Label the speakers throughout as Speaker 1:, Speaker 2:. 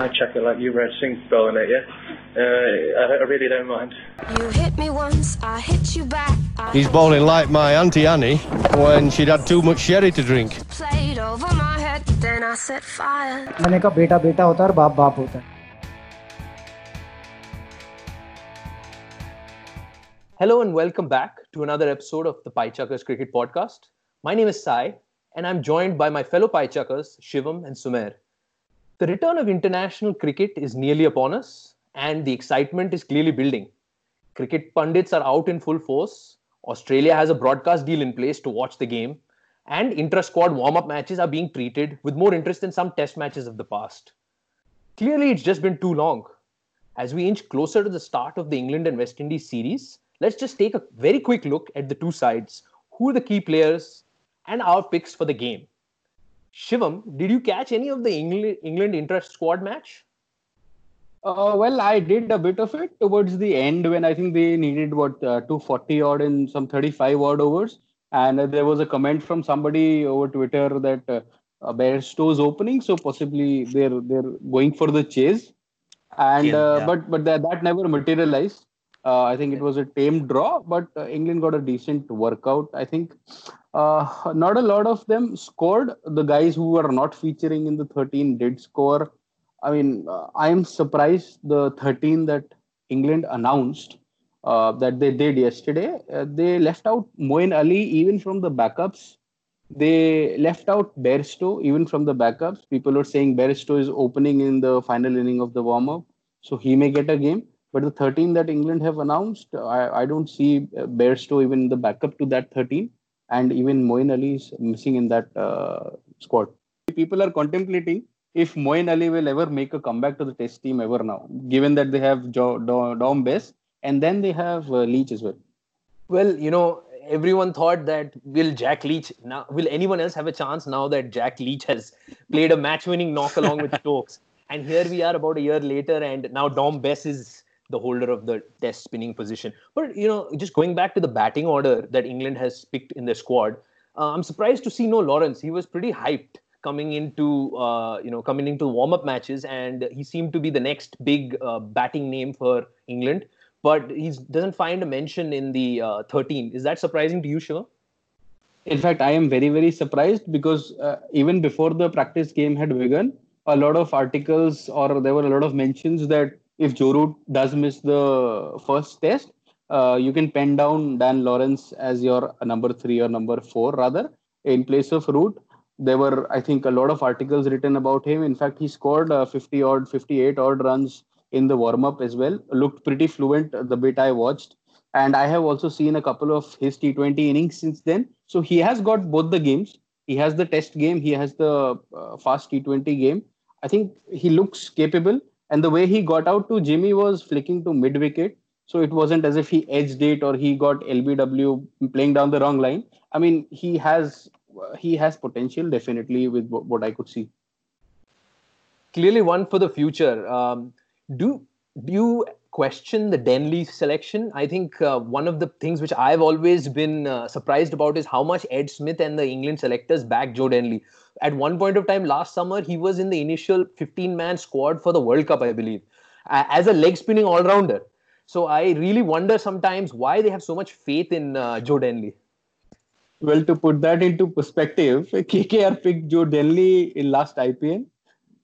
Speaker 1: pie chucker like you, Red Singh, bowling at you. Uh, I, I really don't mind.
Speaker 2: You hit me once, I hit you back. I
Speaker 3: He's bowling like my Auntie Annie when she'd had too much sherry to drink.
Speaker 2: played over my head, then I set fire.
Speaker 4: मैंने कहा बेटा बेटा होता है और बाप बाप होता है
Speaker 5: Hello and welcome back to another episode of the Pie Chuckers Cricket Podcast. My name is Sai, and I'm joined by my fellow Pie Chuckers, Shivam and Sumer. The return of international cricket is nearly upon us, and the excitement is clearly building. Cricket pundits are out in full force. Australia has a broadcast deal in place to watch the game, and intra squad warm up matches are being treated with more interest than some test matches of the past. Clearly, it's just been too long. As we inch closer to the start of the England and West Indies series, let's just take a very quick look at the two sides, who are the key players, and our picks for the game. Shivam, did you catch any of the England, England intra squad match?
Speaker 6: Uh, well, I did a bit of it towards the end when I think they needed what uh, 240 odd in some 35 odd overs, and uh, there was a comment from somebody over Twitter that uh, uh, Bairstow's opening, so possibly they're they're going for the chase, and
Speaker 5: Yeah,
Speaker 6: uh,
Speaker 5: yeah.
Speaker 6: but but that, that never materialized. Uh, I think it was a tame draw, but uh, England got a decent workout. I think uh, not a lot of them scored. The guys who were not featuring in the 13 did score. I mean, uh, I am surprised the 13 that England announced uh, that they did yesterday. Uh, they left out Moeen Ali even from the backups. They left out Bairstow even from the backups. People are saying Bairstow is opening in the final inning of the warm up, so he may get a game. But the 13 that England have announced, I, I don't see Bairstow even the backup to that 13, and even Moeen Ali is missing in that uh, squad. People are contemplating if Moeen Ali will ever make a comeback to the Test team ever now, given that they have jo- Do- Dom Bess and then they have uh, Leach as well.
Speaker 5: Well, you know, everyone thought that will Jack Leach now will anyone else have a chance now that Jack Leach has played a match-winning knock along with Stokes, and here we are about a year later, and now Dom Bess is the holder of the Test spinning position. But you know, just going back to the batting order that England has picked in their squad, uh, I'm surprised to see no Lawrence. He was pretty hyped coming into uh, you know coming into warm-up matches, and he seemed to be the next big uh, batting name for England but he doesn't find a mention in the uh, 13. Is that surprising to you, Shiva?
Speaker 6: In fact, I am very, very surprised because uh, even before the practice game had begun, a lot of articles or there were a lot of mentions that if Joe Root does miss the first test, uh, you can pen down Dan Lawrence as your number three or number four, rather, in place of Root. There were, I think, a lot of articles written about him. In fact, he scored uh, 50 odd, 58 odd runs in the warm up as well. Looked pretty fluent the bit I watched. And I have also seen a couple of his T20 innings since then. So he has got both the games. He has the test game, he has the uh, fast T20 game. I think he looks capable. And the way he got out to Jimmy was flicking to mid wicket. So it wasn't as if he edged it or he got LBW playing down the wrong line. I mean, he has he has potential definitely with what I could see.
Speaker 5: Clearly, one for the future. Um, do do you question the Denley selection? I think uh, one of the things which I've always been uh, surprised about is how much Ed Smith and the England selectors back Joe Denley. At one point of time last summer, he was in the initial 15-man squad for the World Cup, I believe, uh, as a leg spinning all-rounder. So I really wonder sometimes why they have so much faith in uh, Joe Denley.
Speaker 6: Well, to put that into perspective, KKR picked Joe Denley in last IPL.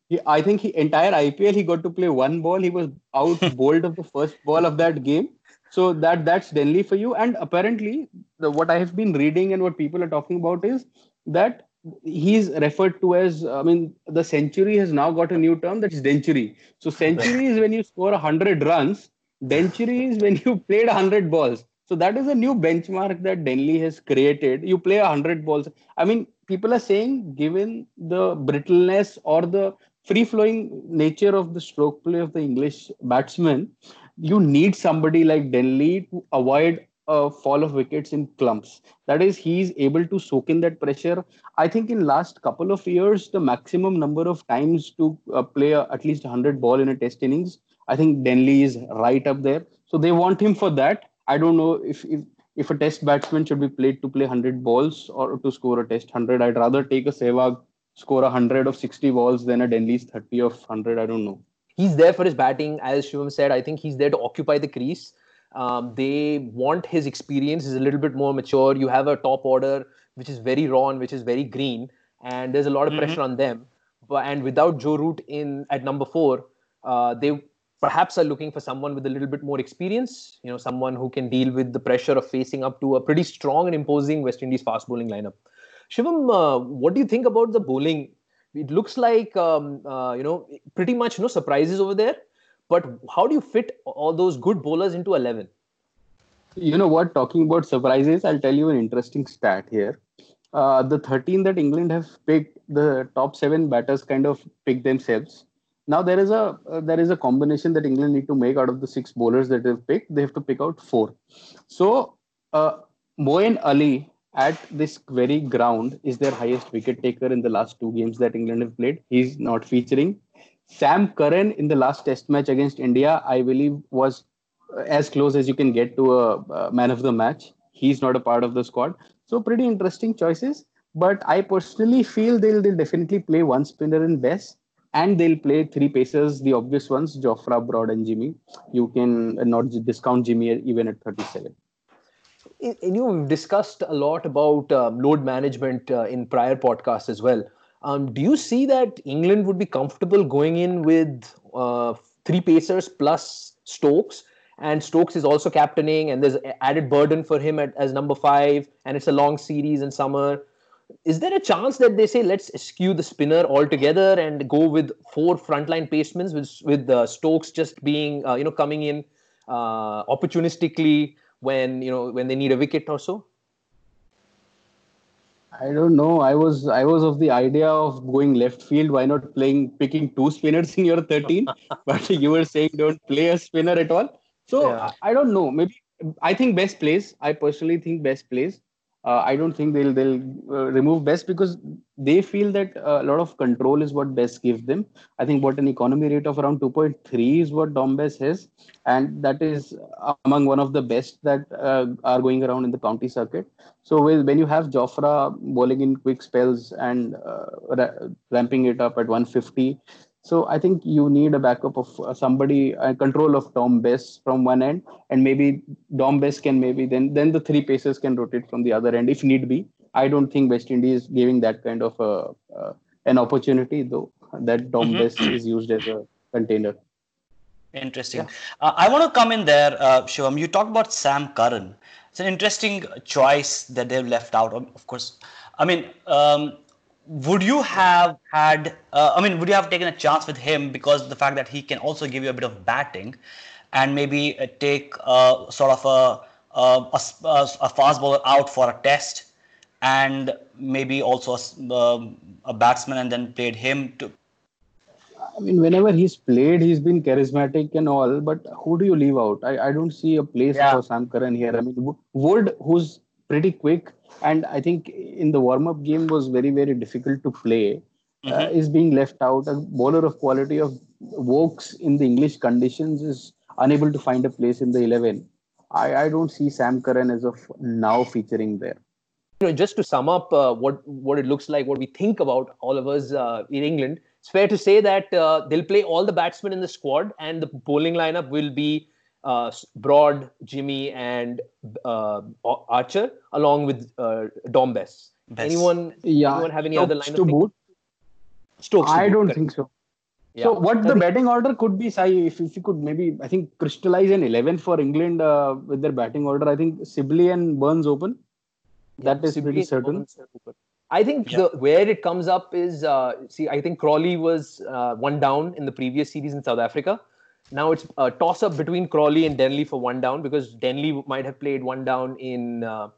Speaker 6: He, I think he entire IPL he got to play one ball. He was out bowled of the first ball of that game. So that that's Denley for you. And apparently, the, what I have been reading and what people are talking about is that he's referred to as. I mean, the century has now got a new term that is dentury. So century is when you score hundred runs. Dentury is when you played hundred balls. So that is a new benchmark that Denley has created. You play hundred balls. I mean, people are saying given the brittleness or the free flowing nature of the stroke play of the English batsman, you need somebody like Denley to avoid a fall of wickets in clumps. That is, he's able to soak in that pressure. I think in last couple of years, the maximum number of times to uh, play at least 100 ball in a test innings, I think Denley is right up there. So they want him for that. I don't know if, if if a test batsman should be played to play 100 balls or to score a test 100 i'd rather take a sehwag score 100 of 60 balls than a denley's 30 of 100 i don't know
Speaker 5: he's there for his batting. As Shivam said, I think he's there to occupy the crease. Um, they want his experience. He's a little bit more mature. You have a top order which is very raw and which is very green, and there's a lot of
Speaker 7: Mhm.
Speaker 5: pressure on them. But and without Joe Root in at number four, uh, they perhaps are looking for someone with a little bit more experience. You know, someone who can deal with the pressure of facing up to a pretty strong and imposing West Indies fast bowling lineup. Shivam, uh, what do you think about the bowling? It looks like um, uh, you know pretty much no surprises over there. But how do you fit all those good bowlers into eleven?
Speaker 6: You know what? Talking about surprises, I'll tell you an interesting stat here. Uh, the 13 that England have picked, the top seven batters kind of pick themselves. Now there is a uh, there is a combination that England need to make out of the six bowlers that they've picked. They have to pick out four. So uh, Moeen Ali at this very ground is their highest wicket taker in the last two games that England have played. He's not featuring. Sam Curran in the last Test match against India, I believe, was uh, as close as you can get to a, man of the match. He's not a part of the squad. So pretty interesting choices. But I personally feel they'll they'll definitely play one spinner in Bess, and they'll play three pacers, the obvious ones, Jofra, Broad, and Jimmy. You can not discount Jimmy even at 37.
Speaker 5: In- in- you know, we've discussed a lot about um, load management uh, in prior podcasts as well. Um, do you see that England would be comfortable going in with uh, three pacers plus Stokes? And Stokes is also captaining, and there's added burden for him at, as number five, and it's a long series in summer. Is there a chance that they say let's eschew the spinner altogether and go with four frontline pacements, with with uh, Stokes just being uh, you know coming in uh, opportunistically when you know when they need a wicket or so?
Speaker 6: I don't know. I was I was of the idea of going left field. Why not playing picking two spinners in your 13? but you were saying don't play a spinner at all. So
Speaker 5: Yeah.
Speaker 6: I, don't know. Maybe I think Bess plays. I personally think Bess plays. Uh, I don't think they'll they'll uh, remove Bess because they feel that uh, a lot of control is what Bess gives them. I think what an economy rate of around 2.3 is what Dom Bess has, and that is among one of the best that uh, are going around in the county circuit. So with, when you have Jofra bowling in quick spells and uh, ra- ramping it up at 150, so I think you need a backup of uh, somebody, uh, control of Dom Bess from one end, and maybe Dom Bess can maybe then then the three pacers can rotate from the other end if need be. I don't think West Indies is giving that kind of a, uh, an opportunity though that Dom
Speaker 7: Mhm.
Speaker 6: Bess is used as a container.
Speaker 7: Interesting. Uh, I want to come in there, uh, Shivam. You talked about Sam Curran. It's an interesting choice that they've left out. Of of course, I mean, um, would you have had? Uh, I mean, would you have taken a chance with him because the fact that he can also give you a bit of batting, and maybe uh, take uh, sort of a a fast bowler out for a test, and maybe also a, um, a batsman, and then played him to
Speaker 6: I mean, whenever he's played, he's been charismatic and all, but who do you leave out? I, I don't see a place
Speaker 7: Yeah.
Speaker 6: for Sam Curran here. I mean, Wo- Wood, who's pretty quick, and I think in the warm up game was very, very difficult to play, uh, is being left out. A bowler of quality of Woakes in the English conditions is unable to find a place in the 11. I, I don't see Sam Curran as of now featuring there.
Speaker 5: you know, just to sum up uh, what what it looks like, what we think about all of us uh, in England, it's fair to say that uh, they'll play all the batsmen in the squad, and the bowling lineup will be uh, Broad, Jimmy, and uh, Archer, along with uh, Dom Bess.
Speaker 7: Bess.
Speaker 5: Anyone?
Speaker 6: Yeah,
Speaker 5: Anyone have any other
Speaker 6: Stokes
Speaker 5: line
Speaker 6: to
Speaker 5: of
Speaker 6: boot?
Speaker 5: Stokes?
Speaker 6: I
Speaker 5: boot,
Speaker 6: don't
Speaker 5: correct.
Speaker 6: think so.
Speaker 5: Yeah.
Speaker 6: So what the
Speaker 5: think-
Speaker 6: batting order could be, Sai, if, if you could maybe, I think crystallize an 11 for England uh, with their batting order. I think Sibley and Burns open. That is
Speaker 5: Sibley
Speaker 6: pretty certain.
Speaker 5: Burns are open. I think
Speaker 7: Yeah.
Speaker 5: the where it comes up is uh, see. I think Crawley was uh, one down in the previous series in South Africa. Now it's a toss up between Crawley and Denley for one down because Denley might have played one down in uh,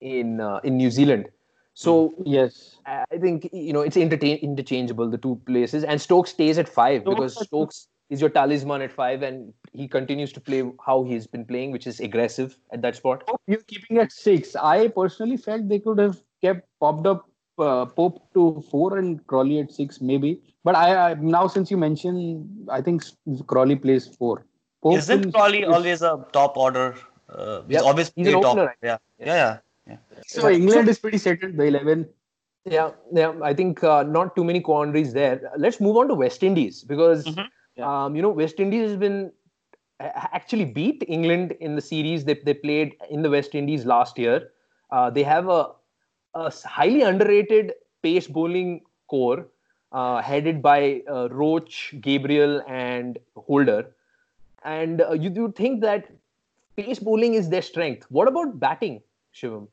Speaker 5: in uh, in New Zealand. So
Speaker 6: Yes.
Speaker 5: I think you know it's intertain- interchangeable the two places, and Stokes stays at five because Stokes is your talisman at five, and he continues to play how he's been playing, which is aggressive at that spot.
Speaker 6: You're keeping at six. I personally felt they could have kept popped up uh, Pope to four and Crawley at six, maybe. But I, I now since you mentioned, I think Crawley plays four. Pope
Speaker 7: Isn't Crawley
Speaker 6: is-
Speaker 7: always a top order? Uh, he's
Speaker 5: Yep.
Speaker 7: always
Speaker 5: He's an
Speaker 7: top.
Speaker 5: opener,
Speaker 7: Yeah, yeah, yeah. yeah.
Speaker 6: So England is pretty settled. The eleven.
Speaker 5: Yeah, yeah. I think uh, not too many quandaries there. Let's move on to West Indies because
Speaker 7: Mhm.
Speaker 6: Yeah.
Speaker 5: Um, you know, West Indies has been actually beat England in the series that they played in the West Indies last year. Uh, they have a, a highly underrated pace bowling core uh, headed by uh, Roach, Gabriel, and Holder. And uh, you do think that pace bowling is their strength. What about batting, Shivam?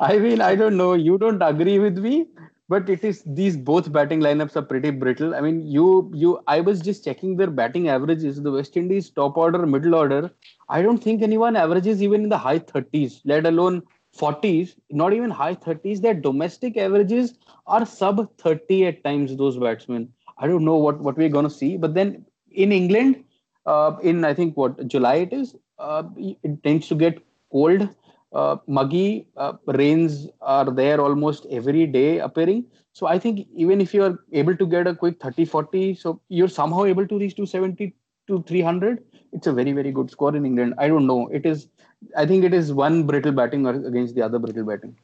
Speaker 6: I mean, I don't know. You don't agree with me, but it is these both batting lineups are pretty brittle. I mean, you you. I was just checking their batting averages. The West Indies top order, middle order. I don't think anyone averages even in the high thirties, let alone forties. Not even high thirties. Their domestic averages are sub thirty at times. Those batsmen. I don't know what what we're gonna see. But then in England, uh, in I think what July it is, uh, it tends to get cold uh, muggy uh, rains are there almost every day appearing so i think even if you are able to get a quick 30 40 so you're somehow able to reach 270 to 300 it's a very very good score in england i don't know it is i think it is one brittle batting or- against the other brittle batting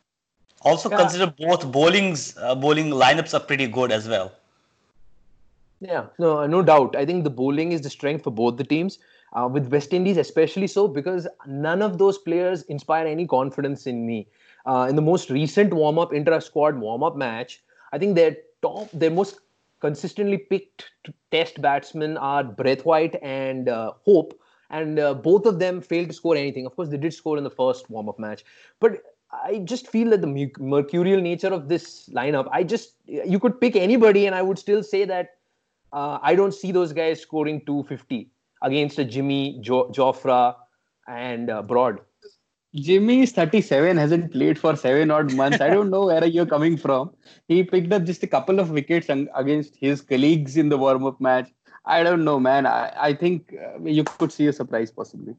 Speaker 7: Also
Speaker 5: Yeah.
Speaker 7: consider both bowling's uh, bowling lineups are pretty good as well.
Speaker 5: Yeah, no, no doubt. I think the bowling is the strength for both the teams. Uh, with West Indies, especially so, because none of those players inspire any confidence in me. Uh, in the most recent warm-up intra-squad warm-up match, I think their top, their most consistently picked test batsmen are Brathwaite and uh, Hope, and uh, both of them failed to score anything. Of course, they did score in the first warm-up match, but I just feel that the mercurial nature of this lineup, I just you could pick anybody, and I would still say that uh, I don't see those guys scoring 250 against a Jimmy, jo- Jofra, and uh, Broad.
Speaker 6: Jimmy is 37, hasn't played for seven odd months. I don't know where you're coming from. He picked up just a couple of wickets against his colleagues in the warm up match. I don't know, man. I, I think uh, you could see a surprise possibly.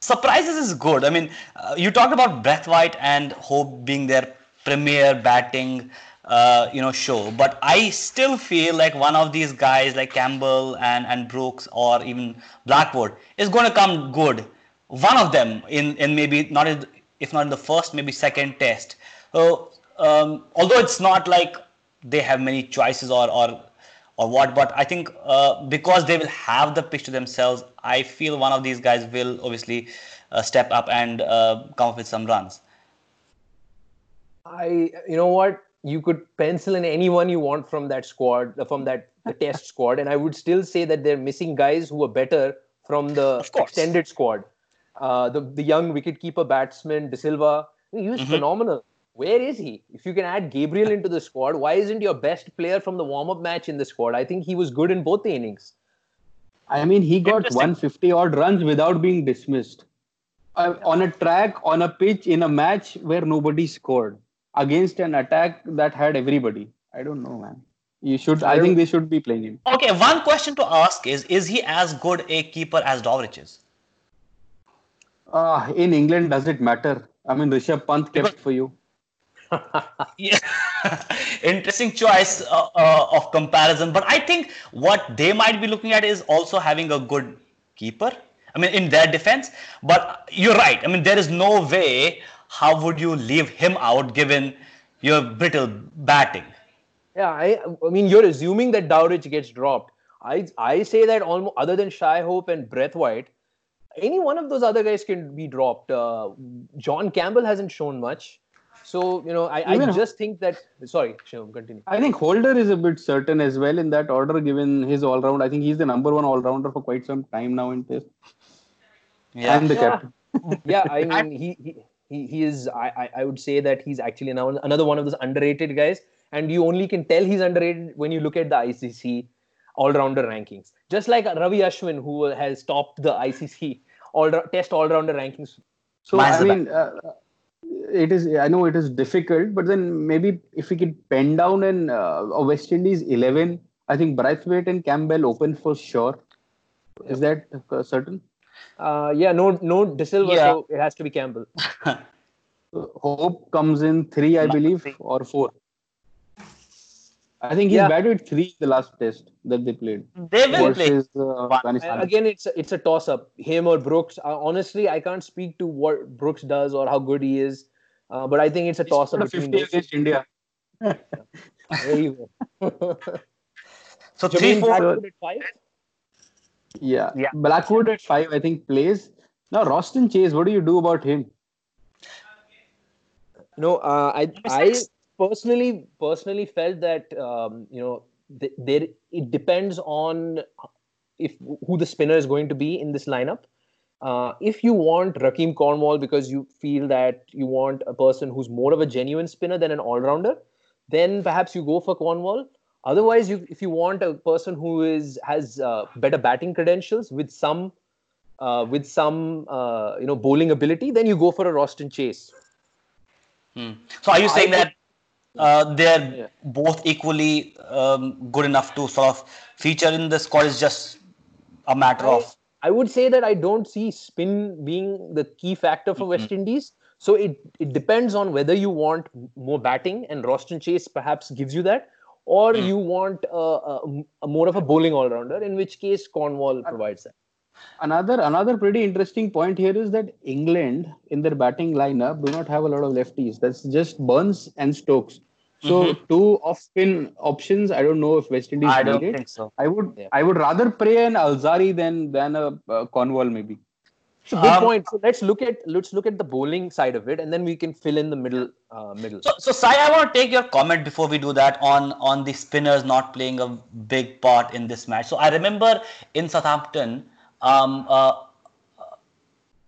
Speaker 7: Surprises is good. I mean, uh, you talked about Brathwaite and Hope being their premier batting, uh, you know, show. But I still feel like one of these guys, like Campbell and and Brooks or even Blackwood, is going to come good. One of them in in maybe not in, if not in the first, maybe second test. So um, although it's not like they have many choices or or or what but i think uh, because they will have the pitch to themselves i feel one of these guys will obviously uh, step up and uh, come up with some runs
Speaker 5: I, you know what? You could pencil in anyone you want from that squad, uh, from that the test squad, and I would still say that they're missing guys who are better from the extended squad. Uh, the the young wicketkeeper batsman De Silva, he was phenomenal. Where is he? If you can add Gabriel into the squad, why isn't your best player from the warm up match in the squad? I think he was good in both the innings.
Speaker 6: I mean, he got 150 odd runs without being dismissed. Uh, on a track, on a pitch, in a match where nobody scored against an attack that had everybody. I don't know, man. You should. I think they should be playing him.
Speaker 7: okay one question to ask is is he as good a keeper as Dowrich is
Speaker 6: Uh, in England, does it matter? I mean, Rishabh Pant kept for you.
Speaker 7: Yeah. interesting choice uh, uh, of comparison but i think what they might be looking at is also having a good keeper i mean in their defense but you're right i mean there is no way how would you leave him out given your brittle batting
Speaker 5: Yeah, I, I mean, you're assuming that Dowrich gets dropped. I, I say that almost other than Shai Hope and Brathwaite any one of those other guys can be dropped. Uh, John Campbell hasn't shown much, so you know, I, I just think that. Sorry, Shivam, continue.
Speaker 6: I think Holder is a bit certain as well in that order, given his all round. I think he's the number one all rounder for quite some time now in Test.
Speaker 7: yeah
Speaker 6: And the
Speaker 5: Yeah.
Speaker 6: captain.
Speaker 5: yeah, I mean, he, he, he, he is. I, I, I would say that he's actually now another one of those underrated guys, and you only can tell he's underrated when you look at the ICC all-rounder rankings. Just like Ravi Ashwin, who has topped the ICC all Test all-rounder rankings.
Speaker 6: So
Speaker 7: Mine's
Speaker 6: I mean, uh, it is. I know it is difficult, but then maybe if we could pen down an uh, a West Indies eleven, I think Brathwaite and Campbell open for sure. Is that uh, certain?
Speaker 5: Uh, yeah, no, no De Silva,
Speaker 7: Yeah.
Speaker 5: so it has to be Campbell.
Speaker 6: Hope comes in three, I believe, or four. I think he's
Speaker 5: Yeah.
Speaker 6: batted three in the last test that they played
Speaker 7: they will play
Speaker 6: uh,
Speaker 5: Again, it's a, it's a toss-up. Him or Brooks. Uh, honestly, I can't speak to what Brooks does or how good he is, uh, but I think it's a toss-up between
Speaker 6: 50
Speaker 5: those.
Speaker 6: against India.
Speaker 5: There you go.
Speaker 7: So three, four.
Speaker 5: Blackwood at five.
Speaker 6: Yeah.
Speaker 7: Yeah.
Speaker 6: Blackwood at five, I think, plays. Now, Roston Chase, what do you do about him?
Speaker 5: No, uh, I I personally personally felt that um, you know th- there it depends on if who the spinner is going to be in this lineup. Uh, if you want Rahkeem Cornwall because you feel that you want a person who's more of a genuine spinner than an all-rounder, then perhaps you go for Cornwall. Otherwise, you, if you want a person who is has uh, better batting credentials with some uh, with some uh, you know bowling ability, then you go for a Roston Chase.
Speaker 7: Hmm. So are you saying
Speaker 5: I-
Speaker 7: that uh, they're
Speaker 5: Yeah.
Speaker 7: both equally um, good enough to sort of feature in the squad? Is just a matter
Speaker 5: I,
Speaker 7: of
Speaker 5: I would say that I don't see spin being the key factor for West Indies. So it, it depends on whether you want more batting, and Roston Chase perhaps gives you that, or you want uh, a, a more of a bowling all rounder, in which case Cornwall provides that.
Speaker 6: Another another pretty interesting point here is that England in their batting lineup do not have a lot of lefties. That's just Burns and Stokes. So two off spin options. I don't know if West Indies
Speaker 7: I don't
Speaker 6: need it.
Speaker 7: think so.
Speaker 6: I would
Speaker 5: Yeah.
Speaker 6: I would rather pray an Alzarri than than a uh, Cornwall maybe.
Speaker 5: It's a good
Speaker 7: Um,
Speaker 5: point. So let's look at let's look at the bowling side of it, and then we can fill in the middle uh, middle.
Speaker 7: So, so Sai, I want to take your comment before we do that on on the spinners not playing a big part in this match. So I remember in Southampton, um, uh,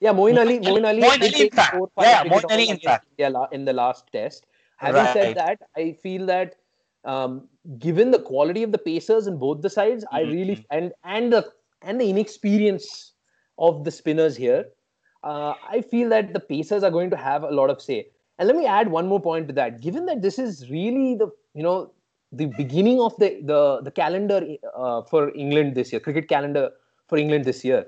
Speaker 5: Yeah, Moeen Ali. Moeen Ali.
Speaker 7: Moeen
Speaker 5: did
Speaker 7: Ali, in fact.
Speaker 5: four,
Speaker 7: Yeah,
Speaker 5: wicket
Speaker 7: Moeen Ali, in fact.
Speaker 5: India la- in the last test. Having
Speaker 7: Right.
Speaker 5: said that, I feel that um, given the quality of the pacers in both the sides, I
Speaker 7: Mm-hmm.
Speaker 5: really and and the and the inexperience of the spinners here, uh, I feel that the pacers are going to have a lot of say. And let me add one more point to that. Given that this is really the you know the beginning of the the the calendar uh, for England this year, cricket calendar for England this year.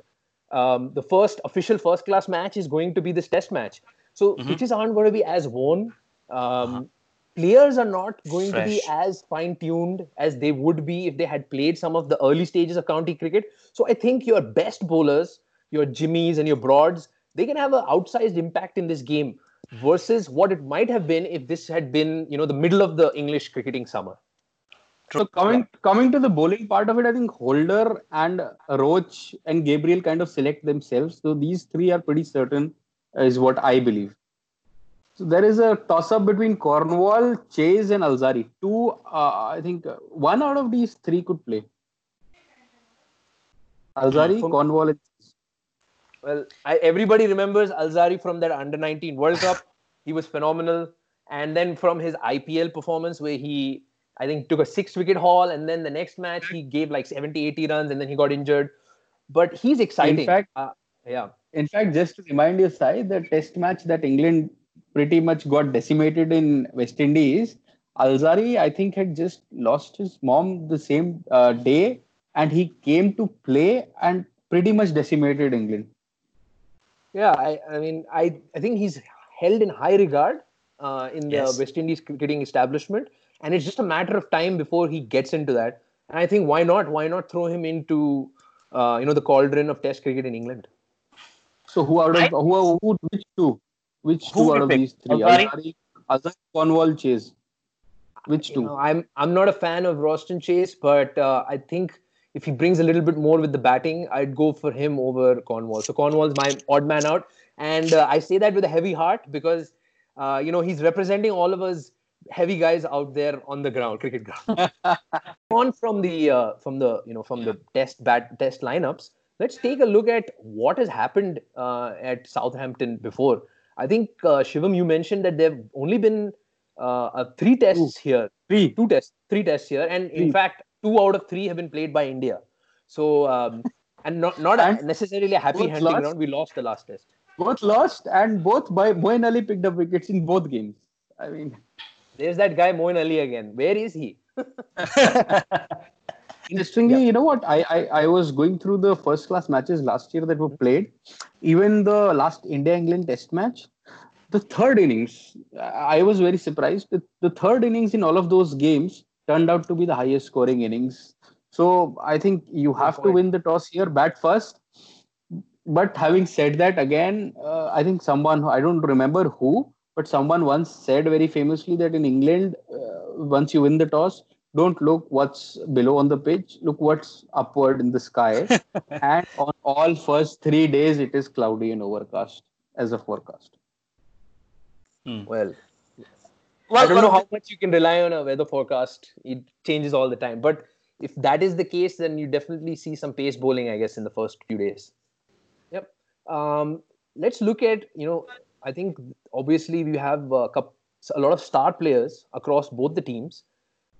Speaker 5: Um, the first official first class match is going to be this test match. So pitches aren't going to be as worn. Um, Players are not going to be as fine tuned as they would be if they had played some of the early stages of county cricket. So I think your best bowlers, your Jimmies and your Broads, they can have an outsized impact in this game versus what it might have been if this had been, you know, the middle of the English cricketing summer.
Speaker 6: So coming coming to the bowling part of it, I think Holder and Roach and Gabriel kind of select themselves. So these three are pretty certain, is what I believe. So there is a toss up between Cornwall, Chase, and Alzarri. Two, uh, I think uh, one out of these three could play. Alzarri,
Speaker 5: From-
Speaker 6: Cornwall.
Speaker 5: Well, I, everybody remembers Alzarri from that under 19 World Cup. He was phenomenal. And then from his IPL performance, where he, I think, took a six wicket haul, and then the next match he gave like 70, 80 runs, and then he got injured. But he's exciting.
Speaker 6: In fact-
Speaker 5: uh, yeah.
Speaker 6: In fact, just to remind you, Sai, the test match that England pretty much got decimated in West Indies, Alzarri, I think, had just lost his mom the same uh, day, and he came to play and pretty much decimated England.
Speaker 5: Yeah, I, I mean, I, I think he's held in high regard uh, in the
Speaker 7: Yes.
Speaker 5: West Indies cricketing establishment, and it's just a matter of time before he gets into that. And I think why not? Why not throw him into, uh, you know, the cauldron of Test cricket in England?
Speaker 6: So, who out of
Speaker 7: I-
Speaker 6: who, who which two? Which
Speaker 7: Who
Speaker 6: two
Speaker 7: would
Speaker 6: out of
Speaker 7: pick?
Speaker 6: these three?
Speaker 7: Alzarri?
Speaker 6: Alzarri, Alzarri, Cornwall, Chase. Which
Speaker 5: You
Speaker 6: two?
Speaker 5: know, I'm I'm not a fan of Roston Chase, but uh, I think if he brings a little bit more with the batting, I'd go for him over Cornwall. So Cornwall's my odd man out, and uh, I say that with a heavy heart because uh, you know he's representing all of us heavy guys out there on the ground, cricket ground. on from the uh, from the you know from the test bat test lineups, let's take a look at what has happened uh, at Southampton before. I think uh, Shivam, you mentioned that there've only been uh, three tests here
Speaker 6: Three.
Speaker 5: two tests, three tests here, and in fact, two out of three have been played by India. So, um, and not not
Speaker 6: And
Speaker 5: necessarily a happy hunting
Speaker 6: lost?
Speaker 5: ground. We lost the last test.
Speaker 6: Both lost, and both by Moeen Ali picked up wickets in both games. I mean,
Speaker 5: There's that guy Moeen Ali again. Where is he?
Speaker 6: Interestingly, you know what? I, I I was going through the first class matches last year that were played. Even the last India England Test match, the third innings, I was very surprised. The, the third innings in all of those games turned out to be the highest scoring innings. So I think you have to
Speaker 5: point.
Speaker 6: win the toss here, bat first. But having said that, again, uh, I think someone I don't remember who, but someone once said very famously that in England, uh, once you win the toss, don't look what's below on the pitch. Look what's upward in the sky. and on all first three days, it is cloudy and overcast as a forecast.
Speaker 5: Well, I don't know how much you can rely on a weather forecast. It changes all the time. But if that is the case, then you definitely see some pace bowling, I guess, in the first few days. Yep. Um, let's look at, you know, I think obviously we have a, coup a lot of star players across both the teams.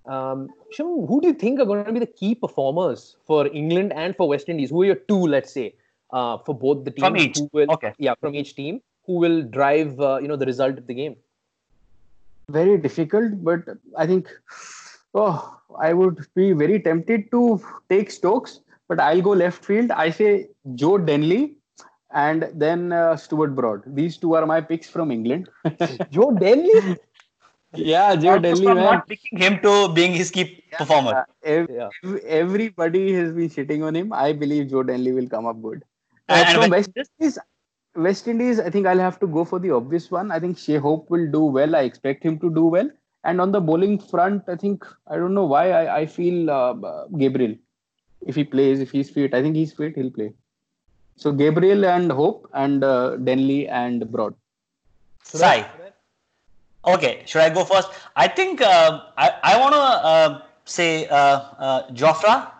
Speaker 5: Um, Shivam, who do you think are going to be the key performers for England and for West Indies? Who are your two, let's say, uh, for both the teams?
Speaker 7: From each.
Speaker 5: Who will,
Speaker 7: Okay.
Speaker 5: Yeah, from each team. Who will drive, uh, you know, the result of the game?
Speaker 6: Very difficult, but I think oh, I would be very tempted to take Stokes, but I'll go left field. I say Joe Denley and then uh, Stuart Broad. These two are my picks from England.
Speaker 5: Joe Denley?
Speaker 6: Yeah, Joe
Speaker 7: Almost
Speaker 6: Denley,
Speaker 7: from
Speaker 6: man.
Speaker 7: not picking him to being his key performer.
Speaker 6: Uh, ev-
Speaker 5: Yeah.
Speaker 6: everybody has been shitting on him. I believe Joe Denley will come up good.
Speaker 7: And-
Speaker 6: Uh,
Speaker 7: and
Speaker 6: from West Indies, West Indies, I think I'll have to go for the obvious one. I think Shai Hope will do well. I expect him to do well. And on the bowling front, I think I don't know why I, I feel uh, uh, Gabriel. If he plays, if he's fit, I think he's fit. He'll play. So Gabriel and Hope and uh, Denley and Broad.
Speaker 7: Sai. Okay, should I go first? I think uh, I, I want to uh, say uh, Jofra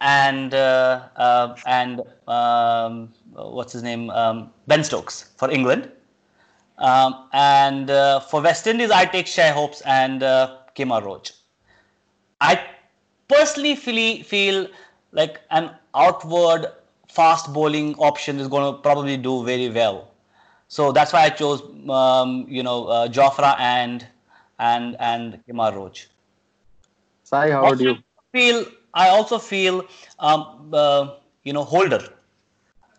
Speaker 7: and uh, uh, and um, what's his name um, Ben Stokes for England, um, and uh, for West Indies I take Shai Hopes and uh, Kemar Roach. I personally feel feel like an outward fast bowling option is going to probably do very well. So that's why I chose, um, you know, uh, Jofra and and and Kemar Roach.
Speaker 6: Sai, how would
Speaker 7: Also
Speaker 6: you?
Speaker 7: feel I also feel, um, uh, you know, Holder,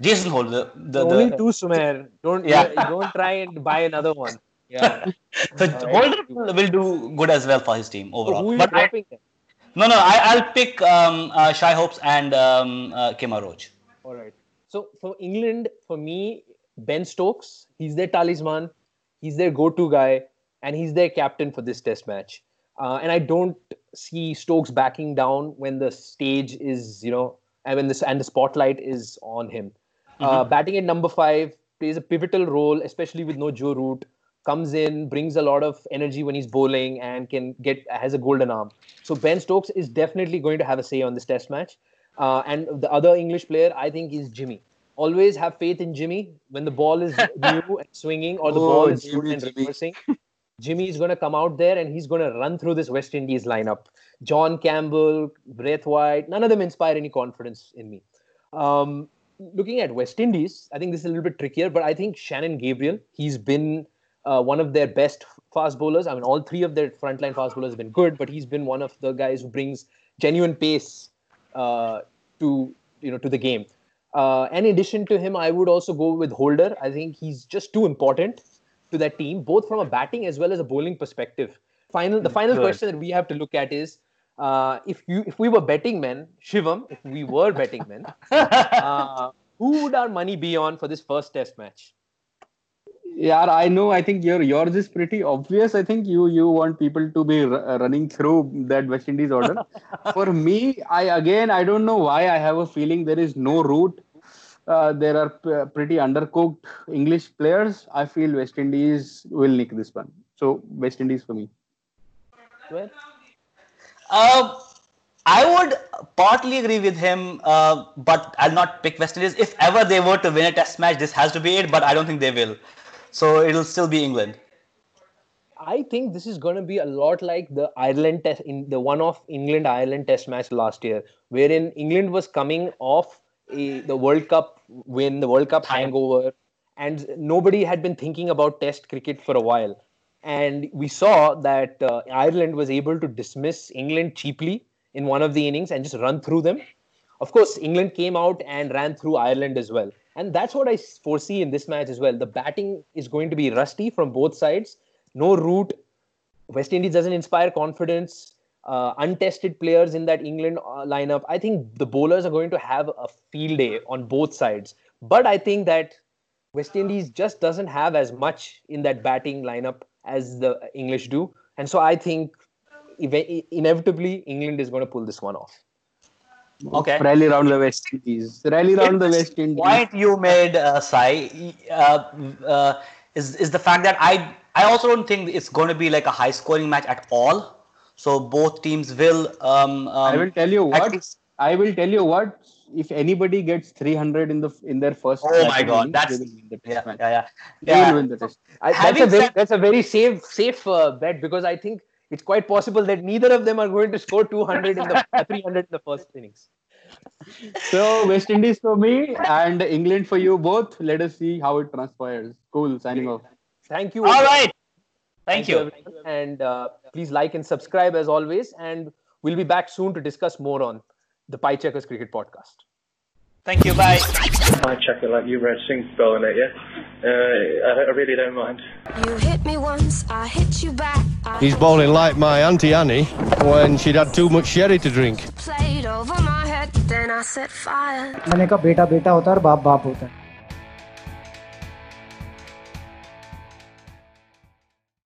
Speaker 7: Jason Holder. The,
Speaker 5: Only
Speaker 7: the,
Speaker 5: two, Sumer. Don't
Speaker 7: Yeah.
Speaker 5: yeah. don't try and buy another one. Yeah.
Speaker 7: so
Speaker 5: Alright.
Speaker 7: Holder will, will do good as well for his team
Speaker 5: So
Speaker 7: overall.
Speaker 5: who
Speaker 7: but I, no, no, I, I'll pick um, uh, Shai Hopes and um, uh, Kemar Roach.
Speaker 5: All right. So for England, for me, Ben Stokes, he's their talisman, he's their go-to guy, and he's their captain for this Test match. Uh, and I don't see Stokes backing down when the stage is, you know, and when this and the spotlight is on him. Uh, batting at number five plays a pivotal role, especially with no Joe Root. Comes in, brings a lot of energy when he's bowling, and can get has a golden arm. So Ben Stokes is definitely going to have a say on this Test match. Uh, and the other English player, I think, is Jimmy. Always have faith in Jimmy when the ball is new and swinging, or the
Speaker 6: Oh,
Speaker 5: ball is good
Speaker 6: Jimmy,
Speaker 5: and reversing. Jimmy is going to come out there and he's going to run through this West Indies lineup. John Campbell, Brathwaite, none of them inspire any confidence in me. Um, looking at West Indies, I think this is a little bit trickier, but I think Shannon Gabriel, he's been uh, one of their best fast bowlers. I mean, all three of their frontline fast bowlers have been good, but he's been one of the guys who brings genuine pace uh, to you know to the game. Uh, in addition to him, I would also go with Holder. I think he's just too important to that team, both from a batting as well as a bowling perspective. Final, the final
Speaker 7: Good.
Speaker 5: question that we have to look at is uh, if you if we were betting men, Shivam, if we were betting men, uh, who would our money be on for this first Test match?
Speaker 6: Yeah, I know. I think your yours is pretty obvious. I think you you want people to be r- running through that West Indies order. For me, I again I don't know why I have a feeling there is no Root. Uh, there are p- pretty undercooked English players. I feel West Indies will nick this one. So West Indies for me.
Speaker 5: Well,
Speaker 7: Uh, I would partly agree with him, uh, but I'll not pick West Indies. If ever they were to win a Test match, this has to be it. But I don't think they will. So it'll still be England.
Speaker 5: I think this is going to be a lot like the Ireland test in the one-off England Ireland Test match last year, wherein England was coming off a, the World Cup win, the World Cup hangover, and nobody had been thinking about Test cricket for a while. And we saw that uh, Ireland was able to dismiss England cheaply in one of the innings and just run through them. Of course, England came out and ran through Ireland as well. And that's what I foresee in this match as well. The batting is going to be rusty from both sides. No root. West Indies doesn't inspire confidence. Uh, untested players in that England uh, lineup. I think the bowlers are going to have a field day on both sides. But I think that West Indies just doesn't have as much in that batting lineup as the English do. And so I think eve- inevitably England is going to pull this one off.
Speaker 7: Okay.
Speaker 6: Rally round the West Indies. Rally round the West Indies.
Speaker 7: point you made, uh, Sai, uh, uh, is is the fact that I I also don't think it's going to be like a high scoring match at all. So both teams will. Um, um,
Speaker 6: I will tell you what.
Speaker 7: least-
Speaker 6: I will tell you what. If anybody gets 300 in the in their first,
Speaker 7: Oh my God, that's
Speaker 6: they will win the test
Speaker 7: yeah, yeah, yeah,
Speaker 6: They
Speaker 7: yeah.
Speaker 6: will win the test.
Speaker 5: I, that's a very that's a very safe safe uh, bet because I think it's quite possible that neither of them are going to score 200 in the 300 in the first innings.
Speaker 6: So West Indies for me and England for you both. Let us see how it transpires. Cool. Signing off.
Speaker 5: Thank you.
Speaker 7: All right. Thank you.
Speaker 5: everyone. And uh, please like and subscribe as always. And we'll be back soon to discuss more on the Pie Chuckers Cricket Podcast.
Speaker 7: Thank you. Bye.
Speaker 1: I check it like you read Singh bowling it, yeah? Uh, I, I really don't mind.
Speaker 2: You hit me once, I hit you back. I
Speaker 3: He's bowling like my Auntie Annie when she'd had too much sherry to drink.
Speaker 2: played over my head, then I set fire.
Speaker 4: मैंने कहा बेटा बेटा होता है और बाप बाप होता है